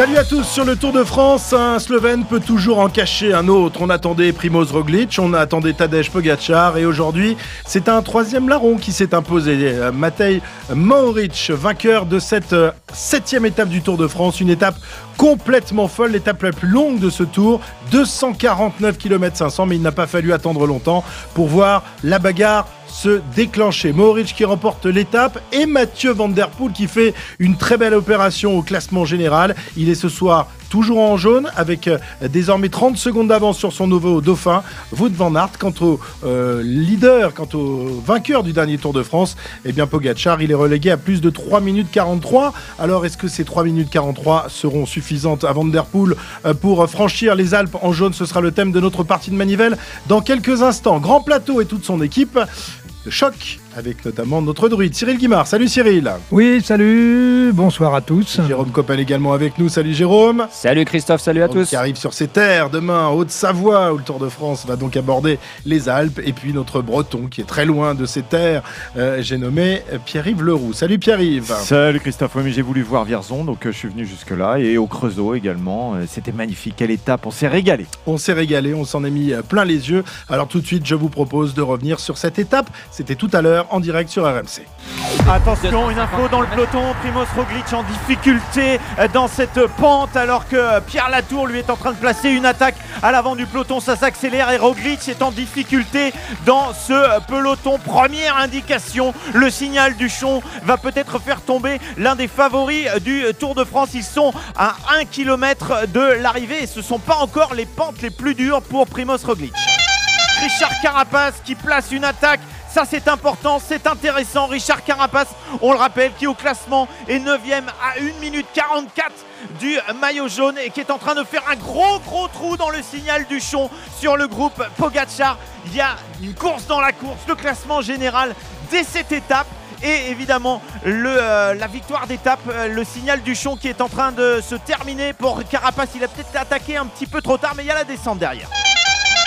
Salut à tous sur le Tour de France. Un Slovène peut toujours en cacher un autre. On attendait Primoz Roglic, on attendait Tadej Pogacar et aujourd'hui c'est un troisième larron qui s'est imposé. Matej Mohoric, vainqueur de cette euh, septième étape du Tour de France, une étape complètement folle, l'étape la plus longue de ce tour, 249 km 500, mais il n'a pas fallu attendre longtemps pour voir la bagarre se déclencher. Mohoric qui remporte l'étape et Mathieu Van Der Poel qui fait une très belle opération au classement général. Il est ce soir toujours en jaune avec euh, désormais 30 secondes d'avance sur son nouveau dauphin, Wout van Aert. Quant au euh, leader, quant au vainqueur du dernier Tour de France, eh bien Pogacar, il est relégué à plus de 3 minutes 43. Alors est-ce que ces 3 minutes 43 seront suffisantes à Van Der Poel euh, pour franchir les Alpes en jaune? Ce sera le thème de notre partie de manivelle dans quelques instants. Grand Plateau et toute son équipe. Le choc avec notamment notre druide Cyril Guimard. Salut Cyril. Oui, salut, bonsoir à tous. Jérôme Coppel également avec nous. Salut Jérôme. Salut Christophe, salut à Donc, tous. Qui arrive sur ses terres demain, en Haute-Savoie, où le Tour de France va donc aborder les Alpes. Et puis notre Breton qui est très loin de ses terres, euh, j'ai nommé Pierre-Yves Leroux. Salut Pierre-Yves. Salut Christophe, oui, mais j'ai voulu voir Vierzon, donc euh, je suis venu jusque-là, et au Creusot également. Euh, C'était magnifique, quelle étape, on s'est régalé. On s'est régalé, on s'en est mis plein les yeux. Alors tout de suite, je vous propose de revenir sur cette étape. C'était tout à l'heure en direct sur RMC. Attention, une info dans le peloton. Primoz Roglic en difficulté dans cette pente alors que Pierre Latour lui est en train de placer une attaque à l'avant du peloton. Ça s'accélère et Roglic est en difficulté dans ce peloton. Première indication, le signal du chon va peut-être faire tomber l'un des favoris du Tour de France. Ils sont à 1 km de l'arrivée et ce ne sont pas encore les pentes les plus dures pour Primoz Roglic. Richard Carapace qui place une attaque. Ça c'est important, c'est intéressant. Richard Carapace, on le rappelle, qui au classement est 9ème à 1 minute 44 du maillot jaune et qui est en train de faire un gros gros trou dans le signal du chon sur le groupe Pogachar. Il y a une course dans la course, le classement général dès cette étape. Et évidemment, euh, la victoire d'étape, euh, le signal du chon qui est en train de se terminer pour Carapace. Il a peut-être attaqué un petit peu trop tard, mais il y a la descente derrière.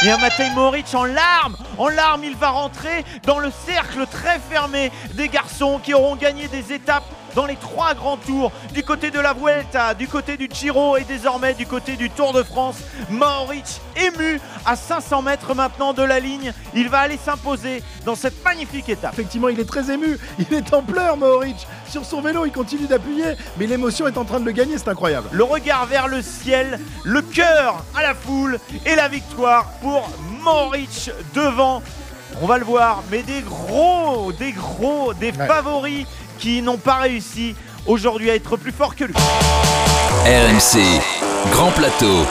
Et un Matej Mohoric en larmes, en larmes, il va rentrer dans le cercle très fermé des garçons qui auront gagné des étapes dans les trois grands tours, du côté de la Vuelta, du côté du Giro et désormais du côté du Tour de France. Mohoric ému à 500 mètres maintenant de la ligne, il va aller s'imposer dans cette magnifique étape. Effectivement, il est très ému. Il est en pleurs, Mohoric. Sur son vélo, il continue d'appuyer, mais l'émotion est en train de le gagner, c'est incroyable. Le regard vers le ciel, le cœur à la foule et la victoire pour Mohoric devant. On va le voir, mais des gros, des gros, des Ouais. favoris qui n'ont pas réussi aujourd'hui à être plus forts que lui. RMC. Grand Plateau.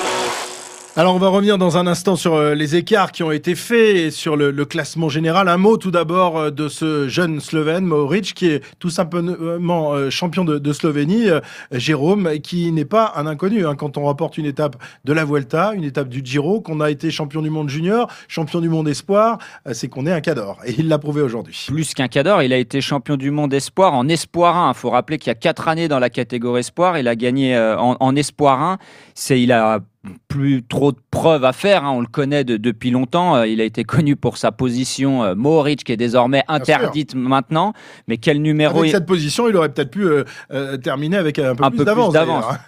Alors on va revenir dans un instant sur euh, les écarts qui ont été faits et sur le, classement général. Un mot tout d'abord euh, de ce jeune Slovène, Mohoric, qui est tout simplement euh, champion de, Slovénie, Jérôme, qui n'est pas un inconnu. hein. Quand on rapporte une étape de la Vuelta, une étape du Giro, qu'on a été champion du monde junior, champion du monde espoir, c'est qu'on est un cador. Et il l'a prouvé aujourd'hui. Plus qu'un cador, il a été champion du monde espoir en espoir 1. Il faut rappeler qu'il y a quatre années dans la catégorie espoir. Il a gagné en, en espoir 1. C'est, il a plus trop de preuves à faire. hein. On le connaît de- depuis longtemps. Euh, Il a été connu pour sa position euh, Mohoric, qui est désormais interdite maintenant. Mais quel numéro Avec il- cette position, il aurait peut-être pu euh, euh, terminer avec un peu un plus d'avance.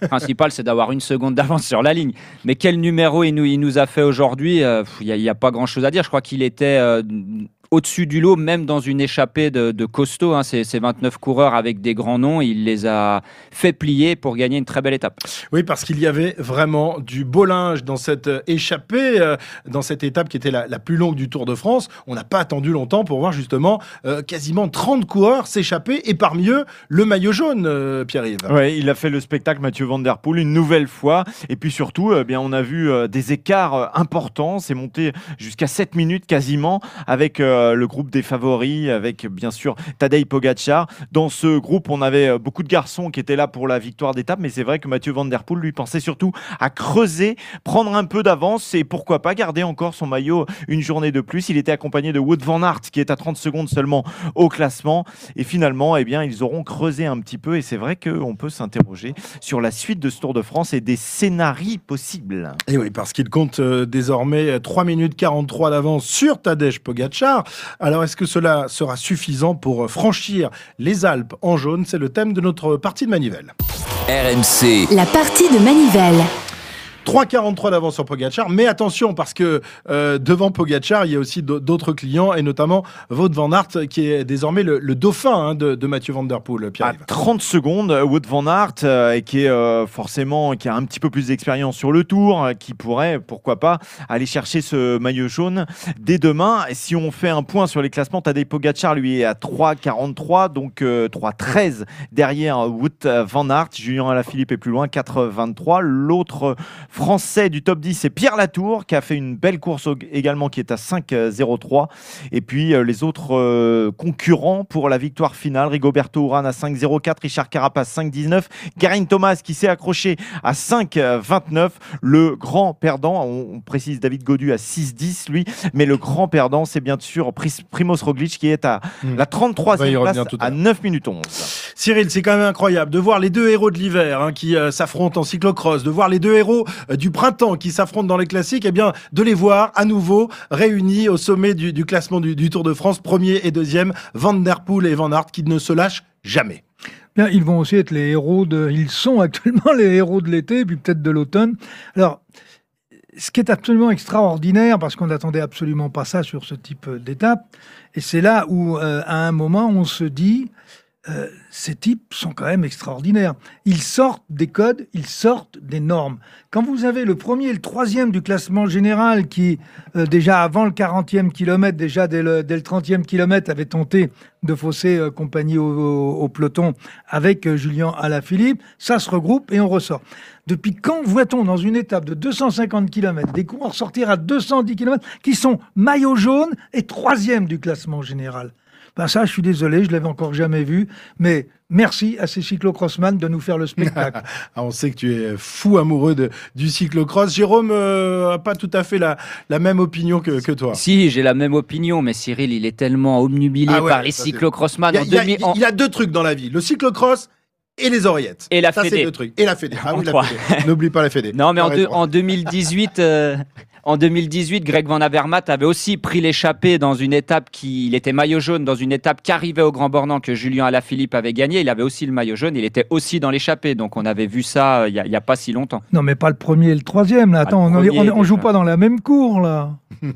Le principal, c'est d'avoir une seconde d'avance sur la ligne. Mais quel numéro il nous, il nous a fait aujourd'hui Il n'y a, pas grand-chose à dire. Je crois qu'il était au-dessus du lot, même dans une échappée de, de costaud. Hein. Ces, ces 29 coureurs avec des grands noms, il les a fait plier pour gagner une très belle étape. Oui, parce qu'il y avait vraiment du beau linge dans cette échappée, euh, dans cette étape qui était la, la plus longue du Tour de France. On n'a pas attendu longtemps pour voir justement euh, quasiment 30 coureurs s'échapper et parmi eux le maillot jaune, euh, Pierre-Yves. Ouais, il a fait le spectacle Mathieu Van Der Poel une nouvelle fois. Et puis surtout, eh bien, on a vu des écarts importants. C'est monté jusqu'à 7 minutes quasiment avec euh, le groupe des favoris avec bien sûr Tadej Pogacar. Dans ce groupe, on avait euh, beaucoup de garçons qui étaient là pour la victoire d'étape, mais c'est vrai que Mathieu Van Der Poel lui pensait surtout à creuser, prendre un peu d'avance et pourquoi pas garder encore son maillot une journée de plus. Il était accompagné de Wood Van Aert qui est à 30 secondes seulement au classement et finalement, eh bien, ils auront creusé un petit peu et c'est vrai qu'on peut s'interroger sur la suite de ce Tour de France et des scénarios possibles. Et oui, parce qu'il compte euh, désormais 3 minutes 43 d'avance sur Tadej Pogacar. Alors, est-ce que cela sera suffisant pour franchir les Alpes en jaune? C'est le thème de notre partie de manivelle. RMC, La partie de Manivelle. 3,43 d'avance sur Pogacar, mais attention parce que euh, devant Pogacar, il y a aussi d'autres clients et notamment Wout van Aert qui est désormais le, dauphin hein, de, Mathieu Van Der Poel. À Pierre. 30 secondes, Wood Van Aert, euh, qui est euh, forcément qui a un petit peu plus d'expérience sur le tour, euh, qui pourrait, pourquoi pas, aller chercher ce maillot jaune dès demain. Si on fait un point sur les classements, Tadej Pogacar lui est à 3,43, donc euh, 3,13 derrière Wood Van Aert. Julien Alaphilippe est plus loin, 4,23. L'autre français du top 10, c'est Pierre Latour, qui a fait une belle course également, qui est à 5,03. Et puis euh, les autres euh, concurrents pour la victoire finale, Rigoberto Urán à 5,04, Richard Carapace 5,19, Karine Thomas qui s'est accroché à 5,29. Le grand perdant, on, précise David Godu à 6,10 lui, mais le grand perdant c'est bien sûr Primoz Roglic qui est à Hmm. la On va y 33e revenir place à à l'heure. 9 minutes 11. Cyril, c'est quand même incroyable de voir les deux héros de l'hiver hein, qui euh, s'affrontent en cyclocross, de voir les deux héros euh, du printemps qui s'affrontent dans les classiques, et bien de les voir à nouveau réunis au sommet du, classement du, Tour de France, premier et deuxième, Van Der Poel et Van Aert qui ne se lâchent jamais. Bien, ils vont aussi être les héros de. Ils sont actuellement les héros de l'été, puis peut-être de l'automne. Alors, ce qui est absolument extraordinaire, parce qu'on n'attendait absolument pas ça sur ce type euh, d'étape, et c'est là où, euh, à un moment, on se dit. Euh, ces types sont quand même extraordinaires. Ils sortent des codes, ils sortent des normes. Quand vous avez le premier et le troisième du classement général qui, euh, déjà avant le 40e kilomètre, déjà dès le, dès le 30e kilomètre, avait tenté de fausser euh, compagnie au, au- au peloton avec euh, Julien Alaphilippe, ça se regroupe et on ressort. Depuis quand voit-on dans une étape de 250 km des coureurs sortir à 210 km qui sont maillot jaune et troisième du classement général? Ben ça, je suis désolé, je l'avais encore jamais vu, mais merci à ces cyclocrossman de nous faire le spectacle. Ah, on sait que tu es fou amoureux de, du cyclocross. Jérôme n'a pas tout à fait la, la même opinion que, que toi. Si, j'ai la même opinion, mais Cyril, il est tellement omnubilé Ah ouais, par les cyclocrossman Il, demi- il a deux trucs dans la vie, le cyclocross et les oreillettes. Et la Ça, c'est Fédé. deux trucs. Et la Fédé. Ah oui, la Trois. Fédé. N'oublie pas la Fédé. Non, mais en, T'as deux- raison. en 2018, euh, en 2018, Greg Van Avermaet avait aussi pris l'échappée dans une étape qui, il était maillot jaune dans une étape qui arrivait au Grand Bornand que Julien Alaphilippe avait gagné. Il avait aussi le maillot jaune, il était aussi dans l'échappée. Donc on avait vu ça euh, il y a- pas si longtemps. non, mais pas le premier et le troisième, là. Ah, Attends, on, on, on joue pas dans la même cour, là.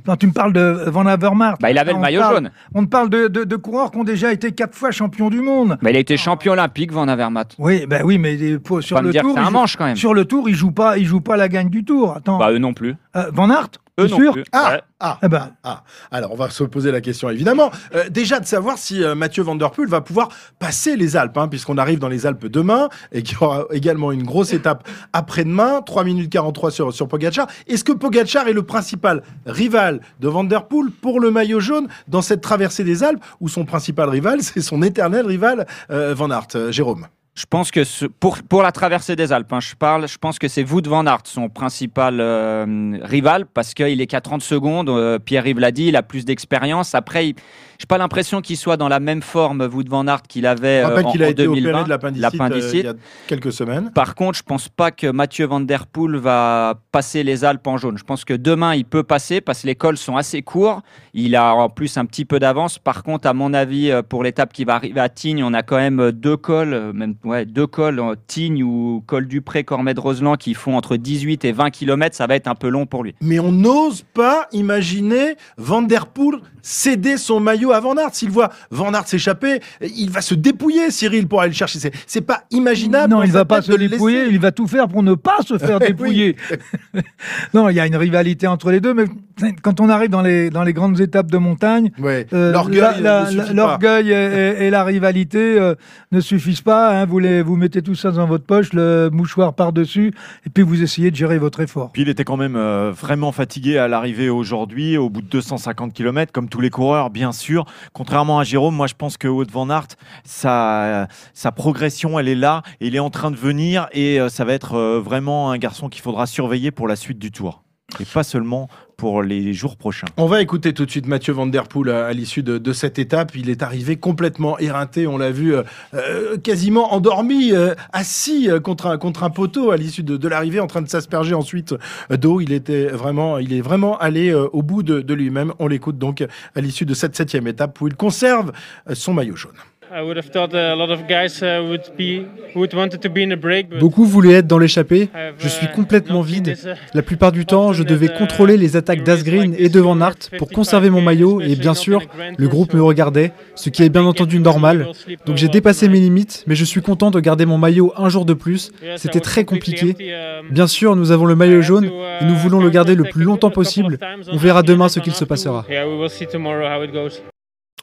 Non, tu me parles de Van Avermaet. Bah, il avait le On maillot parle- jaune. On te parle de, de- de coureurs qui ont déjà été quatre fois champions du monde. Mais il a été champion olympique, Van Avermaet. Oui, ben oui, mais pour- sur le tour, il un joue- manche quand même. sur le tour, il joue pas, il joue pas la gagne du tour. Attends, Bah eux non plus. Euh, Van Aert, Eux non sûr plus. Ah, Ouais. ah, Eh ben, ah. Alors, on va se poser la question, évidemment. Euh, déjà, de savoir si euh, Mathieu Van Der Poel va pouvoir passer les Alpes, hein, puisqu'on arrive dans les Alpes demain, et qu'il y aura également une grosse étape après-demain, 3 minutes 43 sur, sur Pogacar. Est-ce que Pogacar est le principal rival de Van Der Poel pour le maillot jaune dans cette traversée des Alpes, où son principal rival, c'est son éternel rival, euh, Van Aert, euh, Jérôme? Je pense que ce- pour, pour la traversée des Alpes, hein, je parle, je pense que c'est Wout van Aert, son principal euh, rival, parce qu'il est qu'à 30 secondes. euh, Pierre-Yves l'a dit, il a plus d'expérience. Après, il- j'ai pas l'impression qu'il soit dans la même forme, Wout van Aert, qu'il avait euh, en, qu'il a en été 2020. opéré de l'appendicite euh, il y a quelques semaines. Par contre, je pense pas que Mathieu Van Der Poel va passer les Alpes en jaune. Je pense que demain, il peut passer parce que les cols sont assez courts. Il a en plus un petit peu d'avance. Par contre, à mon avis, euh, pour l'étape qui va arriver à Tignes, on a quand même deux cols, même ouais, deux cols, Tignes ou col du Pré, Cormet Roseland, qui font entre 18 et 20 km. Ça va être un peu long pour lui. Mais on n'ose pas imaginer Van Der Poel céder son maillot maillot à Van Aert. S'il voit Van Aert s'échapper, il va se dépouiller, Cyril, pour aller le chercher. C'est- C'est pas imaginable. Non, il va pas se dépouiller, il va tout faire pour ne pas se faire Oui. dépouiller. non, il y a une rivalité entre les deux, mais quand on arrive dans les, dans les grandes étapes de montagne, Ouais. euh, L'orgueil et, et- et la rivalité euh, ne suffisent pas. hein. vous, les, vous mettez tout ça dans votre poche, le mouchoir par-dessus, et puis vous essayez de gérer votre effort. Puis il était quand même euh, vraiment fatigué à l'arrivée aujourd'hui, au bout de 250 km, comme tous les coureurs, bien sûr. Contrairement à Jérôme, moi je pense que Wout van Aert, sa, sa progression, elle est là, il est en train de venir, et euh, ça va être euh, vraiment un garçon qu'il faudra surveiller pour la suite du tour. Et pas seulement pour les jours prochains. On va écouter tout de suite Mathieu Van Der Poel à, à l'issue de, de cette étape. Il est arrivé complètement éreinté, on l'a vu, euh, euh, quasiment endormi, euh, assis euh, contre un, contre un poteau à l'issue de, de l'arrivée, en train de s'asperger ensuite euh, d'eau. Il était vraiment, il est vraiment allé euh, au bout de, de lui-même. On l'écoute donc à l'issue de cette septième étape où il conserve euh, son maillot jaune. I would have thought a lot of guys uh, would be would wanted to be in a break, but Beaucoup voulaient être dans l'échappée. Je suis uh, complètement vide. uh, La plupart du temps, je devais contrôler les attaques d'Asgreen et de Van pour conserver mon maillot et bien sûr, le groupe me regardait, ce qui est bien entendu normal. Donc j'ai dépassé mes limites, mais je suis content de garder mon maillot un jour de plus. C'était très compliqué. Bien sûr, nous avons le maillot jaune et nous voulons le garder le plus longtemps possible. On verra demain ce qu'il se passera.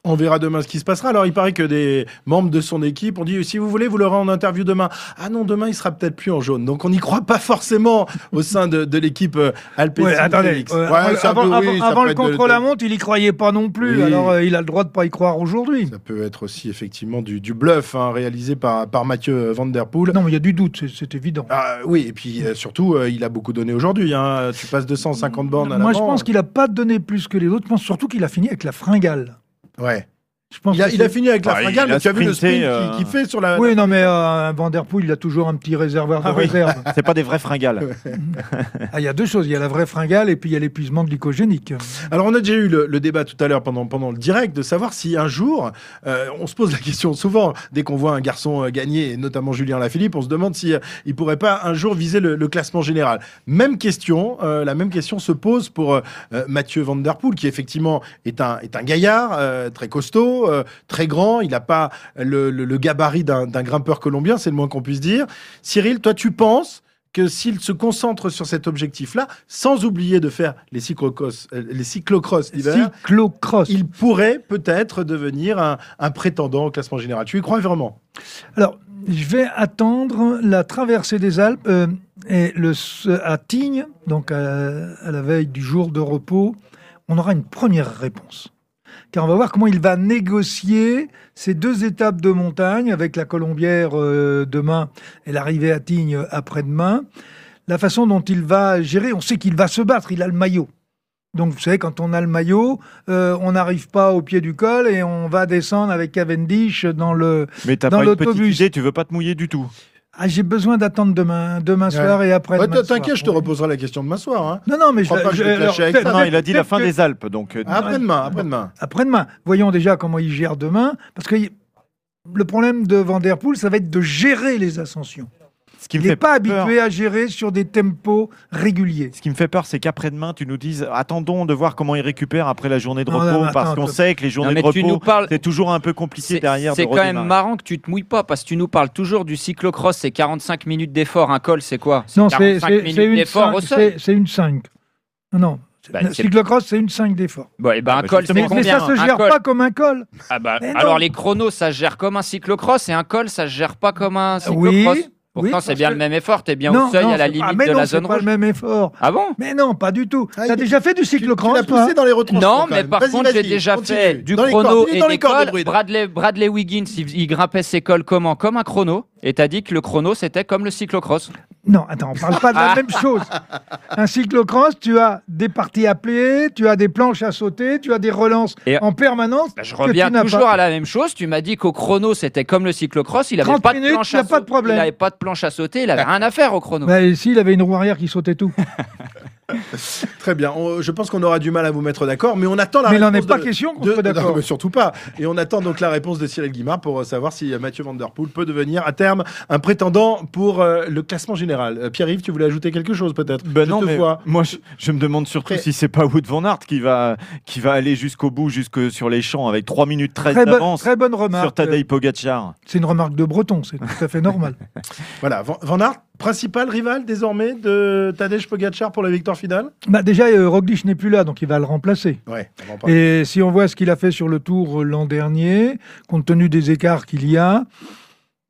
On verra demain ce qui se passera. Alors, il paraît que des membres de son équipe ont dit si vous voulez, vous l'aurez en interview demain. Ah non, demain, il sera peut-être plus en jaune. Donc, on n'y croit pas forcément au sein de, de l'équipe euh, Alpecin. Ouais, attendez, euh, Ouais, avant, peut- oui, le être de- contre de- la montre, il y croyait pas non plus. Oui. Alors euh, il a le droit de pas y croire aujourd'hui. Ça peut être aussi effectivement du, du bluff hein, réalisé par, par Mathieu Van Der Poel. Non, mais il y a du doute, c'est- évident. Ah, oui, et puis euh, surtout, il a beaucoup donné aujourd'hui. hein. Tu passes 250 bornes à Moi, je pense qu'il a pas donné plus que les autres. Je pense surtout qu'il a fini avec la fringale. Ouais. Je pense Il a, il fini avec la Ah, fringale, mais tu as vu le sprint euh, qu'il qu'il fait sur la. Oui, non, mais euh, Van Der Poel, il a toujours un petit réservoir de Ah oui. réserve. C'est pas des vrais fringales. Ah, il y a deux choses. Il y a la vraie fringale et puis il y a l'épuisement glycogénique. Alors, on a déjà eu le, le débat tout à l'heure pendant, pendant le direct de savoir si un jour, euh, on se pose la question souvent, dès qu'on voit un garçon euh, gagner, et notamment Julien Lafilippe, on se demande si euh, il pourrait pas un jour viser le, le classement général. Même question, euh, la même question se pose pour euh, euh, Mathieu Van Der Poel, qui effectivement est un, est un gaillard euh, très costaud, euh, très grand. Il n'a pas le, le- le gabarit d'un grimpeur colombien, c'est le moins qu'on puisse dire. Cyril, toi, tu penses que s'il se concentre sur cet objectif-là, sans oublier de faire les cyclocross, euh, les cyclocross d'hiver, Cyclocross. il pourrait peut-être devenir un, un prétendant au classement général. Tu y crois vraiment? Alors, je vais attendre la traversée des Alpes euh, et le, à Tignes, donc à, à la veille du jour de repos, on aura une première réponse. Car on va voir comment il va négocier ces deux étapes de montagne avec la Colombière euh, demain et l'arrivée à Tignes après-demain. La façon dont il va gérer, on sait qu'il va se battre, il a le maillot. Donc, vous savez, quand on a le maillot, euh, on n'arrive pas au pied du col et on va descendre avec Cavendish dans le, Mais t'as Dans pas une petite idée, tu veux pas te mouiller du tout. Ah, j'ai besoin d'attendre demain, demain soir et après Ouais, demain soir. T'inquiète, je te reposerai la question demain soir. Hein. Non, non, mais je, Crois pas que je avec. Non, il a dit la fin que- des Alpes, donc. euh, Après-demain, après-demain. Après-demain. Voyons déjà comment il gère demain. Parce que le problème de Van Der Poel, ça va être de gérer les ascensions. Ce qui Il n'est pas peur- habitué à gérer sur des tempos réguliers. Ce qui me fait peur, c'est qu'après-demain, tu nous dises attendons de voir comment il récupère après la journée de Non, repos, non, mais parce qu'on sait que les journées mais de tu nous repos, parles- c'est toujours un peu compliqué C'est derrière. de c'est quand même marrant que tu te mouilles pas parce que tu nous parles toujours du cyclocross, c'est 45 minutes d'effort. Un col, c'est quoi? Non, c'est 45 c'est- minutes c'est une, d'effort au cinq- sol. c'est- c'est une 5. Non, Bah, le cyclocross, c'est une 5 d'effort. Bon, et ben Ah, un bah, col, justement. c'est Mais, mais ça combien? se Un gère col pas comme un col. Ah bah, Mais alors les chronos, ça se gère comme un cyclocross et un col, ça se gère pas comme un Oui, cyclocross. Pourtant, oui, c'est bien que- le même effort. T'es bien non, au seuil non, à la limite ah, mais de non, la c'est zone pas rouge. le même effort. Ah bon Mais non, pas du tout. Ah, T'as il- déjà fait du Tu, tu cyclocross, l'as toi poussé dans les retranchements. Non, quand mais par contre, j'ai déjà continue. fait du Dans chrono et dans des cols. Bride. Bradley, Bradley Wiggins, il, il grimpait ses cols comment? Comme un chrono. Et t'as dit que le chrono, c'était comme le cyclocross. Non, attends, on parle pas de la même chose. Un cyclocross, tu as des parties à plier, tu as des planches à sauter, tu as des relances Et- en permanence. Bah, je reviens tu toujours pas. à la même chose. Tu m'as dit qu'au chrono, c'était comme le cyclocross. Il avait 30 pas de minutes, a pas de problème. Il avait pas de planche à sauter. Il avait rien à faire au chrono. Bah, ici, il avait une roue arrière qui sautait tout. Très bien. On- je pense qu'on aura du mal à vous mettre d'accord, mais on attend la Mais n'en réponse est pas de- question qu'on de- soit d'accord. Non, mais surtout pas. Et on attend donc la réponse de Cyril Guimard pour euh, savoir si euh, Mathieu Van Der Poel peut devenir à terme un prétendant pour euh, le classement général. Euh, Pierre-Yves, tu voulais ajouter quelque chose peut-être? Ben Je non, te mais vois. moi je, je me demande surtout Après- si c'est pas Wood Van Aert qui va, qui va aller jusqu'au bout, jusque sur les champs avec 3 minutes 13 Très, bonne- d'avance très bonne remarque. sur Tadej Pogacar. C'est une remarque de breton, c'est tout à fait normal. Voilà, Van, Van Aert, principal rival désormais de Tadej Pogacar pour la victoire finale bah déjà, euh, Roglic n'est plus là, donc il va le remplacer. Ouais. Et si on voit ce qu'il a fait sur le tour euh, l'an dernier, compte tenu des écarts qu'il y a,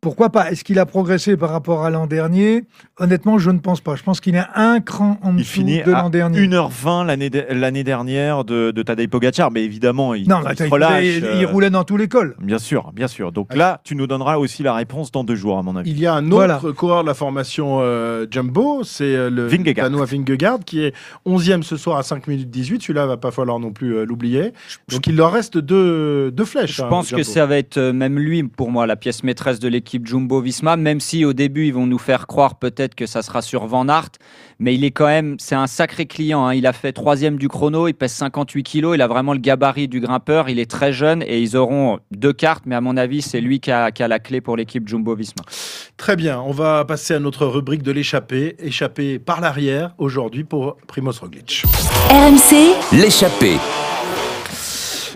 pourquoi pas? Est-ce qu'il a progressé par rapport à l'an dernier? Honnêtement, je ne pense pas. Je pense qu'il est un cran en Il dessous finit de à l'an dernier. 1h20 l'année de- l'année dernière de, de Tadej Pogacar, mais évidemment, il, Non, il mais attends, se il, relâche. il- il euh, roulait dans tous les cols. Bien sûr, bien sûr. Donc là, tu nous donneras aussi la réponse dans deux jours, à mon avis. Il y a un autre Voilà. coureur de la formation euh, Jumbo, c'est euh, le Vingegaard. Danois Vingegaard, qui est 11e ce soir à 5 minutes 18. Celui-là, va pas falloir non plus euh, l'oublier. Donc il leur reste deux, deux flèches. Je hein, pense que ça va être même lui, pour moi, la pièce maîtresse de l'équipe Jumbo Visma, même si au début, ils vont nous faire croire peut-être que ça sera sur Van Aert. Mais il est quand même, c'est un sacré client. hein. Il a fait troisième du chrono, il pèse 58 kilos, il a vraiment le gabarit du grimpeur, il est très jeune et ils auront deux cartes, mais à mon avis, c'est lui qui a, qui a la clé pour l'équipe Jumbo Visma. Très bien, on va passer à notre rubrique de l'échappée. Échappée par l'arrière aujourd'hui pour Primoz Roglic. RMC, L'échappée.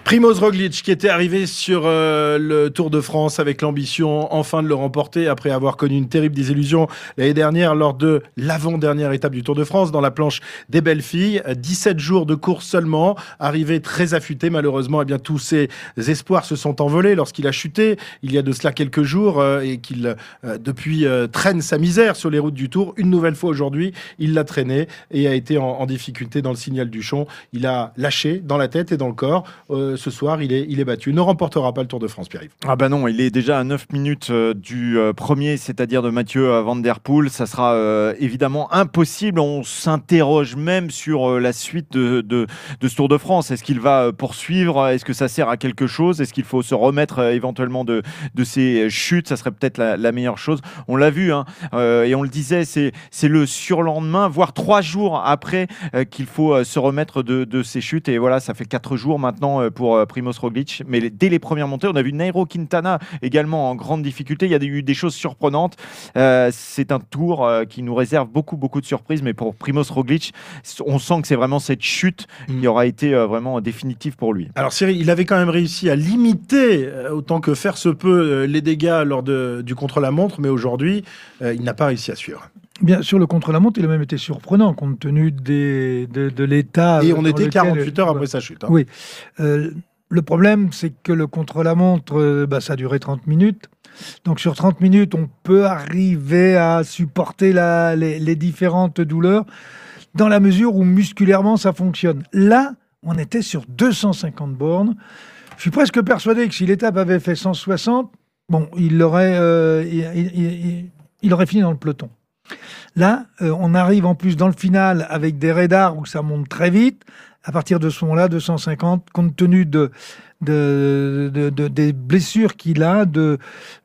Primoz Roglic qui était arrivé sur euh, le Tour de France avec l'ambition enfin de le remporter après avoir connu une terrible désillusion l'année dernière lors de l'avant-dernière étape du Tour de France dans la planche des belles filles. Euh, 17 jours de course seulement, arrivé très affûté malheureusement. Et bien tous ses espoirs se sont envolés lorsqu'il a chuté il y a de cela quelques jours euh, et qu'il euh, depuis traîne sa misère sur les routes du Tour. Une nouvelle fois aujourd'hui, il l'a traîné et a été en, difficulté dans le signal du Chon. Il a lâché dans la tête et dans le corps. Ce soir, il est, il est battu. Il ne remportera pas le Tour de France, Pierre-Yves. Ah bah non, il est déjà à 9 minutes euh, du euh, premier, c'est-à-dire de Mathieu euh, Van Der Poel. Ça sera euh, évidemment impossible. On s'interroge même sur euh, la suite de, de, ce Tour de France. Est-ce qu'il va euh, poursuivre? Est-ce que ça sert à quelque chose? Est-ce qu'il faut se remettre euh, éventuellement de, de ces chutes? Ça serait peut-être la, meilleure chose. On l'a vu, hein, euh, et on le disait, c'est le surlendemain, voire trois jours après euh, qu'il faut euh, se remettre de, de ces chutes. Et voilà, ça fait quatre jours maintenant euh, pour euh, Primoz Roglic. Mais les- dès les premières montées, on a vu Nairo Quintana également en grande difficulté. Il y a eu des choses surprenantes. Euh, c'est un tour euh, qui nous réserve beaucoup, beaucoup de surprises. Mais pour Primoz Roglic, on sent que c'est vraiment cette chute qui aura été vraiment définitive pour lui. Alors Cyril, il avait quand même réussi à limiter autant que faire se peut les dégâts lors de, du contre-la-montre, mais aujourd'hui, euh, il n'a pas réussi à suivre. Bien sûr, le contre-la-montre, il a même été surprenant compte tenu des, de, de l'état. Et on était lequel- 48 heures après sa chute. hein. Oui. Euh, le problème, c'est que le contre-la-montre, euh, bah, ça a duré 30 minutes. Donc sur 30 minutes, on peut arriver à supporter la- les, les différentes douleurs dans la mesure où musculairement ça fonctionne. Là, on était sur 250 bornes. Je suis presque persuadé que si l'étape avait fait 160, bon, il aurait, euh, il, il- il- il aurait fini dans le peloton. Là, euh, on arrive en plus dans le final avec des radars où ça monte très vite. À partir de ce moment-là, 250, compte tenu de, de, de- de- des blessures qu'il a, de,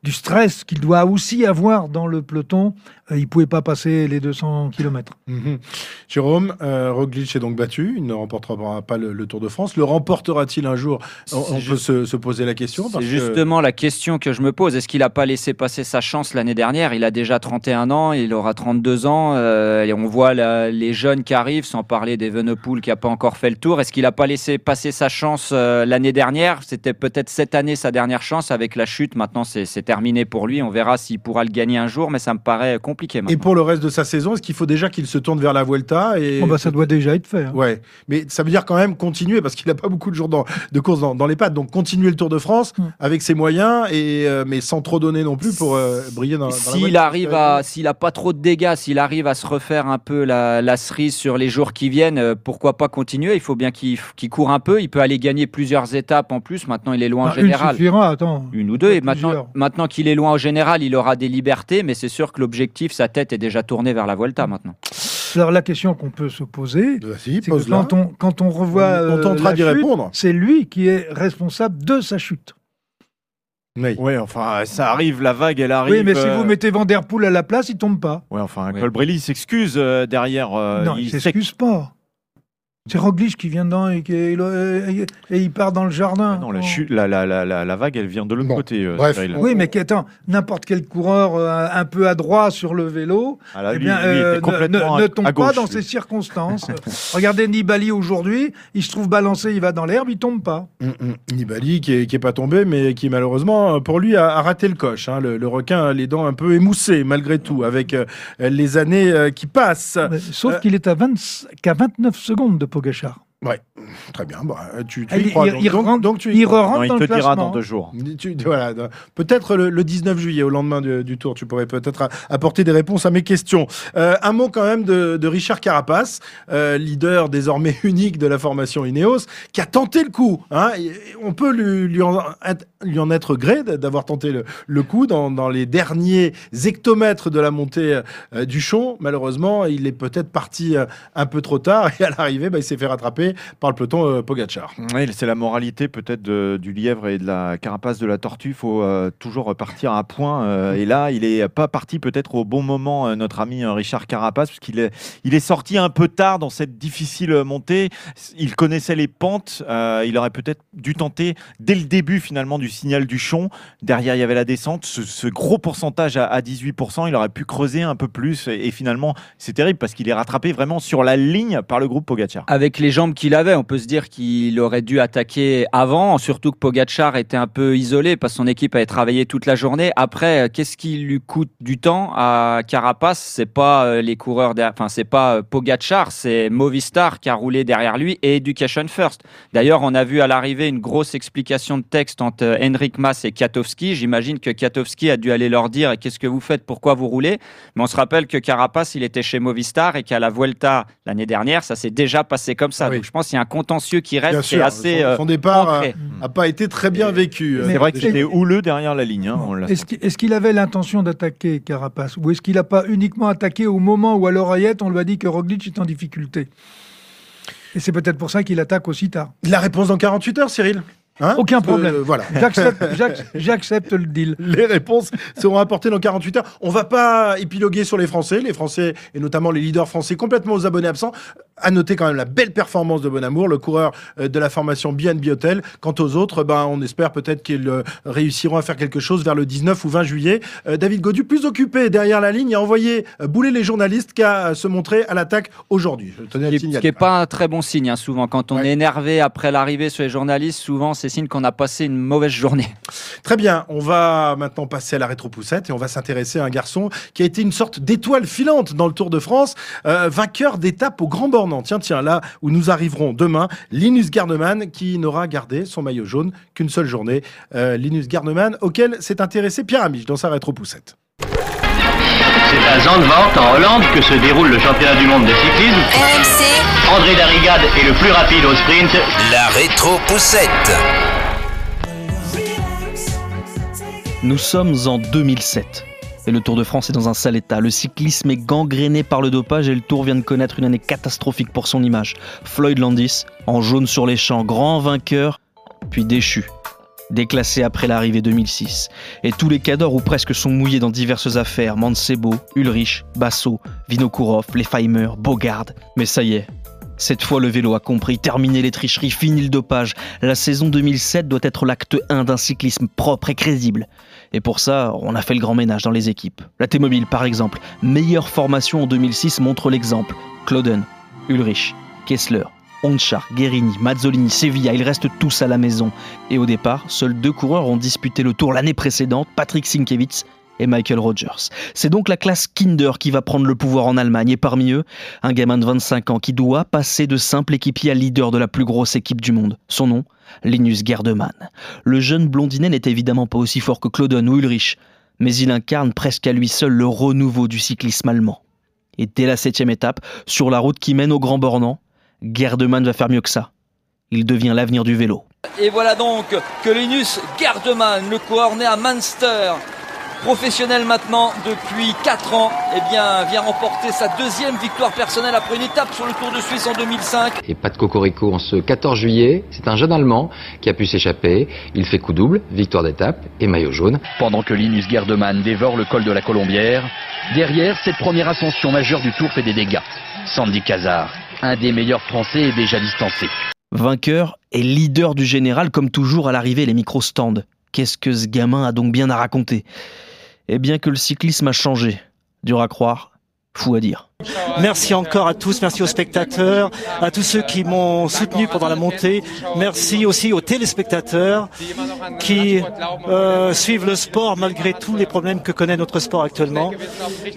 du stress qu'il doit aussi avoir dans le peloton, euh, il pouvait pas passer les 200 km. Mhm. Jérôme, euh, Roglic est donc battu. Il ne remportera pas le, le Tour de France. Le remportera-t-il un jour? On, peut se, se poser la question. C'est que- justement la question que je me pose. Est-ce qu'il n'a pas laissé passer sa chance l'année dernière? Il a déjà 31 ans, il aura 32 ans, euh, et on voit la- les jeunes qui arrivent, sans parler d'Evenepoel qui n'a pas encore fait le tour. Est-ce qu'il n'a pas laissé passer sa chance euh, l'année dernière? C'était peut-être cette année sa dernière chance avec la chute. Maintenant, c'est terminé pour lui. On verra s'il pourra le gagner un jour, mais ça me paraît compliqué Et pour le reste de sa saison, est-ce qu'il faut déjà qu'il se tourne vers la Vuelta et... Bon, bah, ça doit déjà être fait. hein. Ouais, mais ça veut dire quand même continuer parce qu'il n'a pas beaucoup de jours dans- de course dans, dans les pattes. Donc continuer le Tour de France Mm. avec ses moyens et euh, mais sans trop donner non plus pour euh, briller dans, dans la S'il Vuelta. arrive à, s'il a pas trop de dégâts, s'il arrive à se refaire un peu la, la cerise sur les jours qui viennent, euh, pourquoi pas continuer? Il faut bien qu'il qu'il court un peu. Il peut aller gagner plusieurs étapes en plus. Maintenant, il est loin en Bah, une général. suffira, attends. Une ou deux. Et Plusieurs. maintenant, maintenant qu'il est loin au général, il aura des libertés, mais c'est sûr que l'objectif, sa tête est déjà tournée vers la Vuelta maintenant. Alors la question qu'on peut se poser, c'est que quand on, quand on revoit On- on euh, tentera d'y répondre. c'est lui qui est responsable de sa chute. Oui. Ouais, enfin, ça arrive, la vague, elle arrive. oui, mais si euh, vous mettez Van Der Poel à la place, il tombe pas. Ouais, enfin, Ouais. Colbrelli s'excuse euh, derrière. euh, non, il s'excuse pas. C'est Roglic qui vient dedans et, qui, et, et, et il part dans le jardin. Ah non, la, Oh. chute- la, la, la, la, la vague, elle vient de l'autre Bon, côté. euh, bref. Cyril. Oui, mais qu'attends, n'importe quel coureur euh, un peu adroit sur le vélo, Ah, eh bien, lui, euh, ne- ne, à- ne tombe à pas dans lui. ces circonstances. Regardez Nibali aujourd'hui, il se trouve balancé, il va dans l'herbe, il tombe pas. Mm, mm. Nibali qui est, qui est pas tombé, mais qui malheureusement, pour lui, a, a raté le coche. hein. Le, le requin a les dents un peu émoussées, malgré tout, avec euh, les années euh, qui passent. Mais- Sauf Euh, qu'il est à, 20 qu'à 29 secondes de Pogachar. Ouais, très bien. Bah, tu, tu Ah, y il- crois. il- donc, il donc- rentre- donc tu y il crois. rentre Non, il dans te le dira dans deux jours. Tu- voilà, peut-être le, le 19 juillet, au lendemain du, du tour, tu pourrais peut-être a- apporter des réponses à mes questions. Euh, un mot quand même de, de Richard Carapace, euh, leader désormais unique de la formation Ineos, qui a tenté le coup. hein. On peut lui, lui en, être- lui en être gré d'avoir tenté le, le coup dans, dans les derniers hectomètres de la montée euh, du Champ. Malheureusement, il est peut-être parti euh, un peu trop tard et à l'arrivée, bah, il s'est fait rattraper par le peloton euh, Pogacar. Oui, c'est la moralité peut-être du lièvre et de la carapace de la tortue. Il faut euh, toujours repartir à point. euh, et là, il n'est pas parti peut-être au bon moment, euh, notre ami Richard Carapace, parce qu'il est, il est sorti un peu tard dans cette difficile montée. Il connaissait les pentes. euh, il aurait peut-être dû tenter dès le début finalement du signal du Chon. Derrière, il y avait la descente. Ce, ce gros pourcentage à, à 18%, il aurait pu creuser un peu plus. Et, et finalement, c'est terrible parce qu'il est rattrapé vraiment sur la ligne par le groupe Pogacar. Avec les jambes qu'il avait, on peut se dire qu'il aurait dû attaquer avant, surtout que Pogachar était un peu isolé parce que son équipe avait travaillé toute la journée. Après, euh, qu'est-ce qui lui coûte du temps à Carapace C'est pas euh, les coureurs, derrière- enfin c'est pas euh, Pogachar, c'est Movistar qui a roulé derrière lui et Education First. D'ailleurs, on a vu à l'arrivée une grosse explication de texte entre Henrik Mas et Katowski. J'imagine que Katowski a dû aller leur dire qu'est-ce que vous faites, pourquoi vous roulez. Mais on se rappelle que Carapace, il était chez Movistar et qu'à la Vuelta l'année dernière, ça s'est déjà passé comme ça. Oui. Donc je pense qu'il y a un contentieux qui Bien reste est assez son, euh, son départ euh, ancré. a pas été très bien vécu. euh, C'est vrai que c'était houleux derrière la ligne. hein, Est-ce qu'il avait l'intention d'attaquer Carapace Ou est-ce qu'il n'a pas uniquement attaqué au moment où à l'oreillette on lui a dit que Roglic est en difficulté? Et c'est peut-être pour ça qu'il attaque aussi tard. La réponse dans 48 heures, Cyril Hein? Aucun problème. euh, voilà. J'accepte- j'ac- J'accepte le deal. Les réponses seront apportées dans 48 heures. On va pas épiloguer sur les Français, les Français et notamment les leaders français complètement aux abonnés absents. À noter quand même la belle performance de Bonamour, le coureur euh, de la formation BNB Hotel. Quant aux autres, ben on espère peut-être qu'ils euh, réussiront à faire quelque chose vers le 19 ou 20 juillet. Euh, David Godu, plus occupé derrière la ligne, a envoyé bouler les journalistes qu'à se montrer à l'attaque aujourd'hui. Je tenais à le Ce qui n'est pas un très bon signe, hein, souvent. Quand on Ouais. est énervé après l'arrivée sur les journalistes, souvent c'est signe qu'on a passé une mauvaise journée. Très bien, on va maintenant passer à la rétropoussette et on va s'intéresser à un garçon qui a été une sorte d'étoile filante dans le Tour de France, euh, vainqueur d'étape au Grand Tiens, tiens, là où nous arriverons demain, Linus Gardeman qui n'aura gardé son maillot jaune qu'une seule journée. Euh, Linus Gardeman auquel s'est intéressé Pierre Amiche dans sa rétropoussette. C'est à Zandvoort, en Hollande, que se déroule le championnat du monde de cyclisme. RMC, André Darrigade est le plus rapide au sprint. la rétro-poussette. Nous sommes en 2007. Et le Tour de France est dans un sale état. Le cyclisme est gangréné par le dopage et le Tour vient de connaître une année catastrophique pour son image. Floyd Landis, en jaune sur les champs, grand vainqueur, puis déchu. Déclassé après l'arrivée 2006. Et tous les cadors ou presque sont mouillés dans diverses affaires. Mancebo, Ulrich, Basso, Vinokourov, Lefheimer, Bogard. Mais ça y est. Cette fois, le vélo a compris. Terminé les tricheries, fini le dopage. La saison 2007 doit être l'acte 1 d'un cyclisme propre et crédible. Et pour ça, on a fait le grand ménage dans les équipes. La T-Mobile, par exemple, meilleure formation en 2006 montre l'exemple. Clauden, Ulrich, Kessler, Onchar, Guérini, Mazzolini, Sevilla, ils restent tous à la maison. Et au départ, seuls deux coureurs ont disputé le tour l'année précédente, Patrick Sienkiewicz et Michael Rogers. C'est donc la classe Kinder qui va prendre le pouvoir en Allemagne et parmi eux, un gamin de 25 ans qui doit passer de simple équipier à leader de la plus grosse équipe du monde. Son nom Linus Gerdemann. Le jeune blondinet n'est évidemment pas aussi fort que Clauden ou Ulrich, mais il incarne presque à lui seul le renouveau du cyclisme allemand. Et dès la septième étape, sur la route qui mène au Grand Bornand, Gerdemann va faire mieux que ça. Il devient l'avenir du vélo. Et voilà donc que Linus Gardeman, le coureur à Munster, professionnel maintenant depuis 4 ans, eh bien, vient remporter sa deuxième victoire personnelle après une étape sur le Tour de Suisse en 2005. Et pas de cocorico en ce 14 juillet. C'est un jeune Allemand qui a pu s'échapper. Il fait coup double, victoire d'étape et maillot jaune. Pendant que Linus Gerdemann dévore le col de la Colombière, derrière, cette première ascension majeure du Tour fait des dégâts. Sandy Cazard, un des meilleurs Français est déjà distancé. Vainqueur et leader du général, comme toujours à l'arrivée, les micro-stands. Qu'est-ce que ce gamin a donc bien à raconter Eh bien que le cyclisme a changé. Dur à croire, fou à dire. Merci encore à tous, merci aux spectateurs, à tous ceux qui m'ont soutenu pendant la montée. Merci aussi aux téléspectateurs qui euh, suivent le sport malgré tous les problèmes que connaît notre sport actuellement.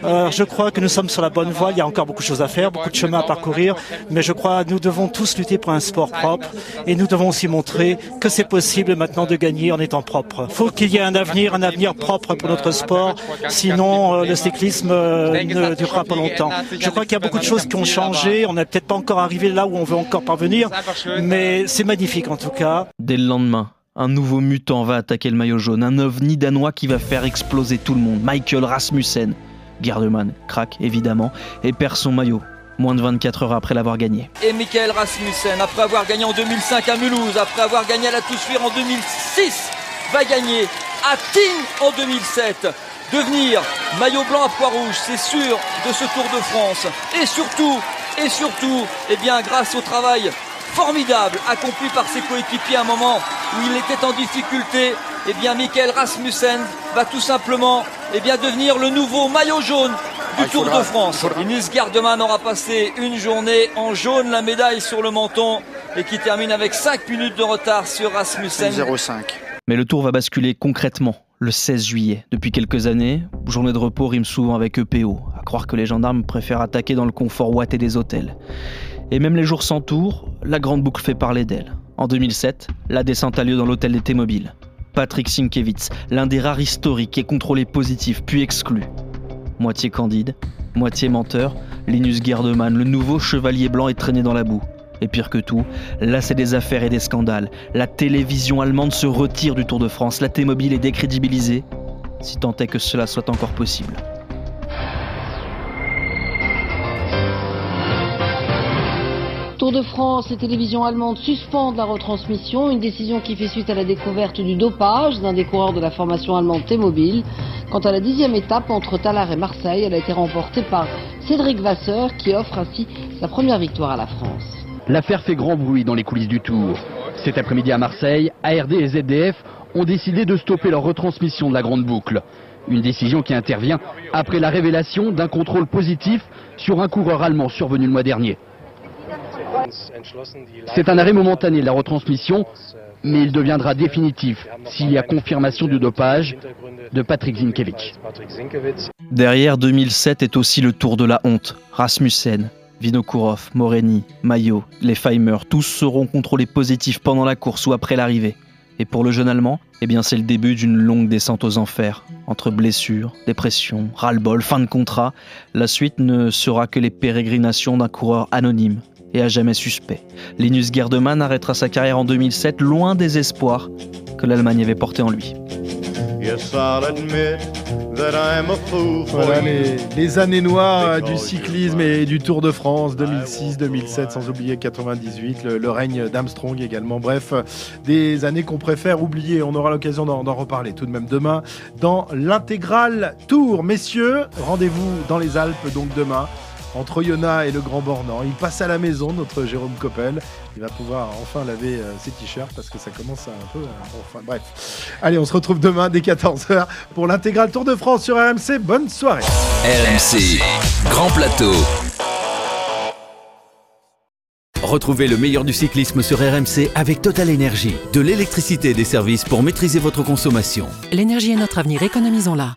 Euh, je crois que nous sommes sur la bonne voie. Il y a encore beaucoup de choses à faire, beaucoup de chemin à parcourir, mais je crois que nous devons tous lutter pour un sport propre et nous devons aussi montrer que c'est possible maintenant de gagner en étant propre. Il faut qu'il y ait un avenir, un avenir propre pour notre sport, sinon euh, le cyclisme euh, ne durera pas longtemps. Je crois qu'il y a beaucoup de choses qui ont changé. On n'est peut-être pas encore arrivé là où on veut encore parvenir, mais c'est magnifique en tout cas. Dès le lendemain, un nouveau mutant va attaquer le maillot jaune, un ovni danois qui va faire exploser tout le monde. Michael Rasmussen. Gardeman craque évidemment et perd son maillot. Moins de 24 heures après l'avoir gagné. Et Michael Rasmussen, après avoir gagné en 2005 à Mulhouse, après avoir gagné à la Toussuire en 2006, va gagner à Tignes en 2007 devenir maillot blanc à poids rouge, c'est sûr, de ce Tour de France. Et surtout, et surtout, eh bien, grâce au travail formidable accompli par ses coéquipiers à un moment où il était en difficulté, eh bien, Michael Rasmussen va tout simplement, eh bien, devenir le nouveau maillot jaune du Tour de France. Linus Gardeman aura passé une journée en jaune, la médaille sur le menton et qui termine avec 5 minutes de retard sur Rasmussen. 0,5. Mais le tour va basculer concrètement le 16 juillet. Depuis quelques années, journée de repos rime souvent avec EPO, à croire que les gendarmes préfèrent attaquer dans le confort ouaté des hôtels. Et même les jours sans tour, la grande boucle fait parler d'elle. En 2007, la descente a lieu dans l'hôtel d'été mobile. Patrick Sienkiewicz, l'un des rares historiques, est contrôlé positif puis exclu. Moitié candide, moitié menteur, Linus Gerdemann, le nouveau chevalier blanc, est traîné dans la boue. Et pire que tout, là c'est des affaires et des scandales. La télévision allemande se retire du Tour de France, la T-Mobile est décrédibilisée, si tant est que cela soit encore possible. Tour de France, les télévisions allemandes suspendent la retransmission, une décision qui fait suite à la découverte du dopage d'un des coureurs de la formation allemande T-Mobile. Quant à la dixième étape entre Tallard et Marseille, elle a été remportée par Cédric Vasseur qui offre ainsi sa première victoire à la France. L'affaire fait grand bruit dans les coulisses du Tour. Cet après-midi à Marseille, ARD et ZDF ont décidé de stopper leur retransmission de la Grande Boucle. Une décision qui intervient après la révélation d'un contrôle positif sur un coureur allemand survenu le mois dernier. C'est un arrêt momentané de la retransmission, mais il deviendra définitif s'il y a confirmation du dopage de Patrick Zinkevich. Derrière 2007 est aussi le tour de la honte. Rasmussen, Vinokourov, Moreni, Maillot, les Feimer, tous seront contrôlés positifs pendant la course ou après l'arrivée. Et pour le jeune Allemand, eh bien c'est le début d'une longue descente aux enfers. Entre blessures, dépression, ras-le-bol, fin de contrat, la suite ne sera que les pérégrinations d'un coureur anonyme et à jamais suspect. Linus Gerdemann arrêtera sa carrière en 2007 loin des espoirs que l'Allemagne avait portés en lui. Voilà les, les années noires du cyclisme et du Tour de France 2006, 2007, sans oublier 98, le, le règne d'Armstrong également. Bref, des années qu'on préfère oublier. On aura l'occasion d'en d'en reparler tout de même demain dans l'intégral Tour. Messieurs, rendez-vous dans les Alpes donc demain entre Oyonnax et le Grand Bornand. Il passe à la maison, notre Jérôme Coppel. Il va pouvoir enfin laver euh, ses t-shirts parce que ça commence à un peu. euh, enfin, bref. Allez, on se retrouve demain dès 14h pour l'intégral Tour de France sur RMC. Bonne soirée. RMC, Grand Plateau. Retrouvez le meilleur du cyclisme sur RMC avec Total Énergie. De l'électricité et des services pour maîtriser votre consommation. L'énergie est notre avenir, économisons-la.